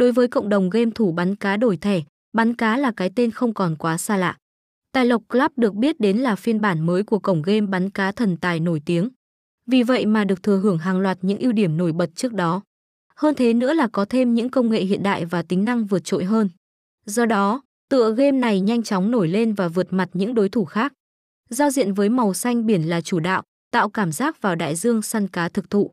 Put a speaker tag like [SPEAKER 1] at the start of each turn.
[SPEAKER 1] Đối với cộng đồng game thủ bắn cá đổi thẻ, bắn cá là cái tên không còn quá xa lạ. Tài Lộc Club được biết đến là phiên bản mới của cổng game bắn cá thần tài nổi tiếng. Vì vậy mà được thừa hưởng hàng loạt những ưu điểm nổi bật trước đó. Hơn thế nữa là có thêm những công nghệ hiện đại và tính năng vượt trội hơn. Do đó, tựa game này nhanh chóng nổi lên và vượt mặt những đối thủ khác. Giao diện với màu xanh biển là chủ đạo, tạo cảm giác vào đại dương săn cá thực thụ.